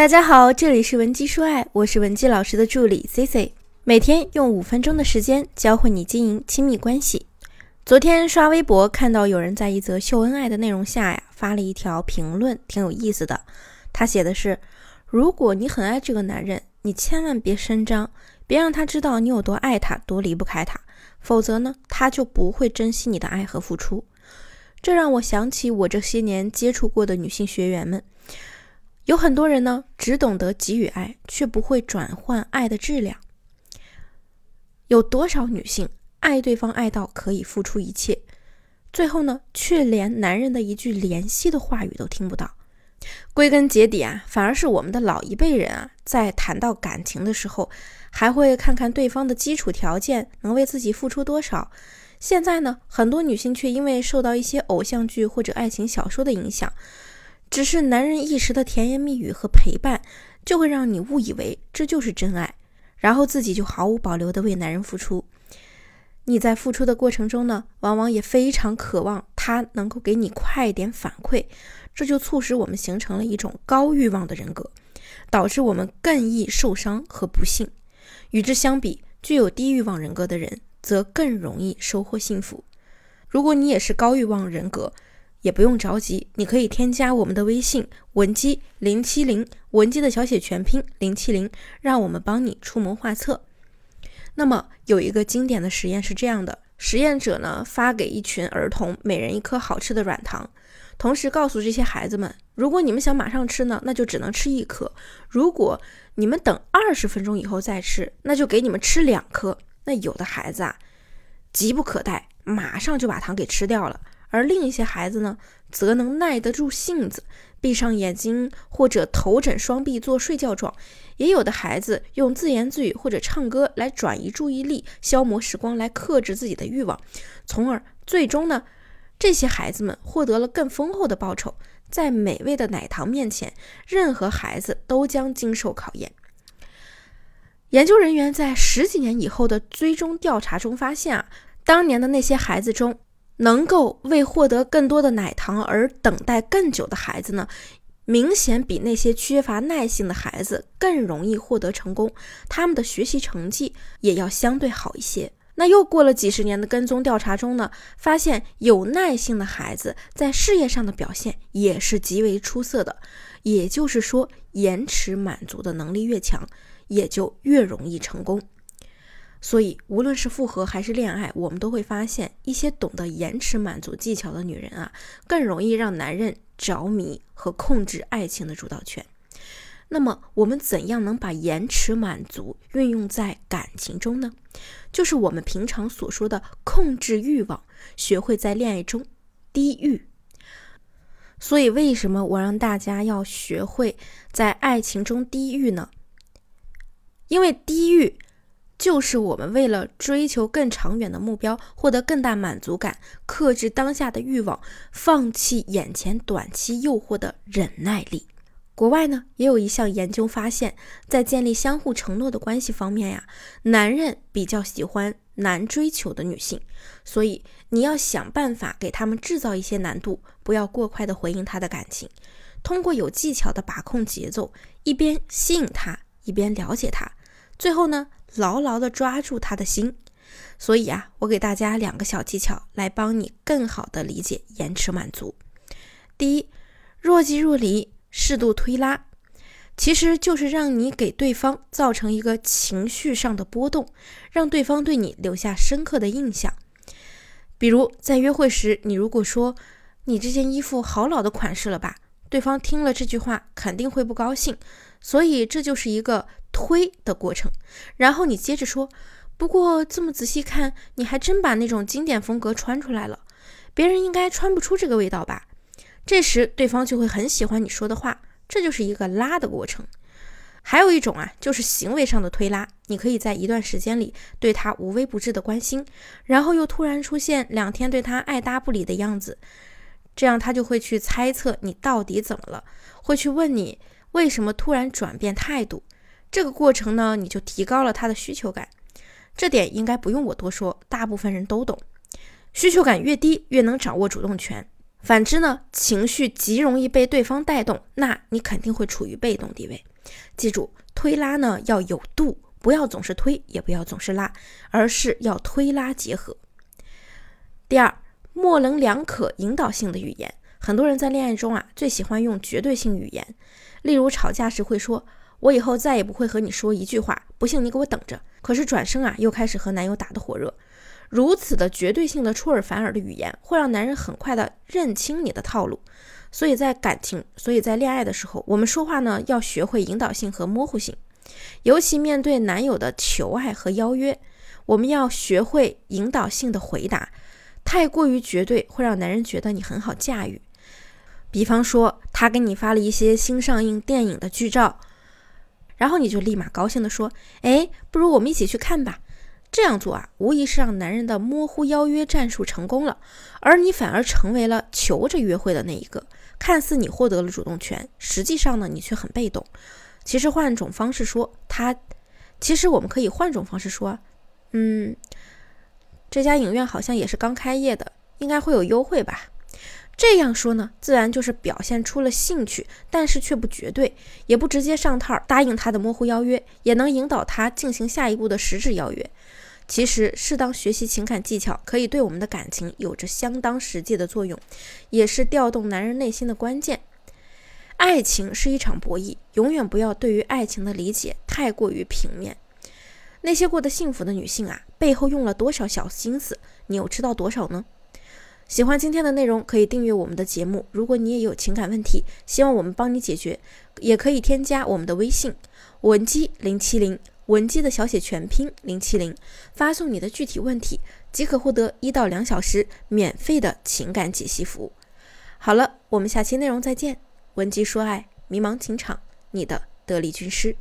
大家好，这里是文姬说爱，我是文姬老师的助理 C C，每天用五分钟的时间教会你经营亲密关系。昨天刷微博看到有人在一则秀恩爱的内容下呀，发了一条评论，挺有意思的。他写的是：如果你很爱这个男人，你千万别声张，别让他知道你有多爱他，多离不开他，否则呢，他就不会珍惜你的爱和付出。这让我想起我这些年接触过的女性学员们。有很多人呢，只懂得给予爱，却不会转换爱的质量。有多少女性爱对方爱到可以付出一切，最后呢，却连男人的一句怜惜的话语都听不到？归根结底啊，反而是我们的老一辈人啊，在谈到感情的时候，还会看看对方的基础条件能为自己付出多少。现在呢，很多女性却因为受到一些偶像剧或者爱情小说的影响。只是男人一时的甜言蜜语和陪伴，就会让你误以为这就是真爱，然后自己就毫无保留的为男人付出。你在付出的过程中呢，往往也非常渴望他能够给你快一点反馈，这就促使我们形成了一种高欲望的人格，导致我们更易受伤和不幸。与之相比，具有低欲望人格的人则更容易收获幸福。如果你也是高欲望人格，也不用着急，你可以添加我们的微信文姬零七零，文姬的小写全拼零七零，让我们帮你出谋划策。那么有一个经典的实验是这样的：实验者呢发给一群儿童每人一颗好吃的软糖，同时告诉这些孩子们，如果你们想马上吃呢，那就只能吃一颗；如果你们等二十分钟以后再吃，那就给你们吃两颗。那有的孩子啊，急不可待，马上就把糖给吃掉了。而另一些孩子呢，则能耐得住性子，闭上眼睛或者头枕双臂做睡觉状；也有的孩子用自言自语或者唱歌来转移注意力，消磨时光，来克制自己的欲望，从而最终呢，这些孩子们获得了更丰厚的报酬。在美味的奶糖面前，任何孩子都将经受考验。研究人员在十几年以后的追踪调查中发现啊，当年的那些孩子中。能够为获得更多的奶糖而等待更久的孩子呢，明显比那些缺乏耐性的孩子更容易获得成功，他们的学习成绩也要相对好一些。那又过了几十年的跟踪调查中呢，发现有耐性的孩子在事业上的表现也是极为出色的。也就是说，延迟满足的能力越强，也就越容易成功。所以，无论是复合还是恋爱，我们都会发现，一些懂得延迟满足技巧的女人啊，更容易让男人着迷和控制爱情的主导权。那么，我们怎样能把延迟满足运用在感情中呢？就是我们平常所说的控制欲望，学会在恋爱中低欲。所以，为什么我让大家要学会在爱情中低欲呢？因为低欲。就是我们为了追求更长远的目标，获得更大满足感，克制当下的欲望，放弃眼前短期诱惑的忍耐力。国外呢也有一项研究发现，在建立相互承诺的关系方面呀，男人比较喜欢难追求的女性，所以你要想办法给他们制造一些难度，不要过快的回应他的感情，通过有技巧的把控节奏，一边吸引他，一边了解他。最后呢，牢牢地抓住他的心。所以啊，我给大家两个小技巧，来帮你更好地理解延迟满足。第一，若即若离，适度推拉，其实就是让你给对方造成一个情绪上的波动，让对方对你留下深刻的印象。比如在约会时，你如果说你这件衣服好老的款式了吧，对方听了这句话肯定会不高兴。所以这就是一个。推的过程，然后你接着说，不过这么仔细看，你还真把那种经典风格穿出来了，别人应该穿不出这个味道吧？这时对方就会很喜欢你说的话，这就是一个拉的过程。还有一种啊，就是行为上的推拉，你可以在一段时间里对他无微不至的关心，然后又突然出现两天对他爱搭不理的样子，这样他就会去猜测你到底怎么了，会去问你为什么突然转变态度。这个过程呢，你就提高了他的需求感，这点应该不用我多说，大部分人都懂。需求感越低，越能掌握主动权。反之呢，情绪极容易被对方带动，那你肯定会处于被动地位。记住，推拉呢要有度，不要总是推，也不要总是拉，而是要推拉结合。第二，模棱两可、引导性的语言，很多人在恋爱中啊，最喜欢用绝对性语言，例如吵架时会说：“我以后再也不会和你说一句话，不信你给我等着。”可是转身啊，又开始和男友打得火热。如此的绝对性的出尔反尔的语言，会让男人很快的认清你的套路。所以在感情，所以在恋爱的时候，我们说话呢要学会引导性和模糊性。尤其面对男友的求爱和邀约，我们要学会引导性的回答。太过于绝对，会让男人觉得你很好驾驭。比方说，他给你发了一些新上映电影的剧照，然后你就立马高兴的说：“哎，不如我们一起去看吧。”这样做啊，无疑是让男人的模糊邀约战术成功了，而你反而成为了求着约会的那一个。看似你获得了主动权，实际上呢，你却很被动。其实换种方式说，他，其实我们可以换种方式说，嗯，这家影院好像也是刚开业的，应该会有优惠吧？这样说呢，自然就是表现出了兴趣，但是却不绝对，也不直接上套答应他的模糊邀约，也能引导他进行下一步的实质邀约。其实，适当学习情感技巧，可以对我们的感情有着相当实际的作用，也是调动男人内心的关键。爱情是一场博弈，永远不要对于爱情的理解太过于平面。那些过得幸福的女性啊，背后用了多少小心思，你又知道多少呢？喜欢今天的内容，可以订阅我们的节目。如果你也有情感问题，希望我们帮你解决，也可以添加我们的微信文姬零七零。文姬的小写全拼零七零，发送你的具体问题，即可获得一到两小时免费的情感解析服务。好了，我们下期内容再见。文姬说爱，迷茫情场，你的得力军师。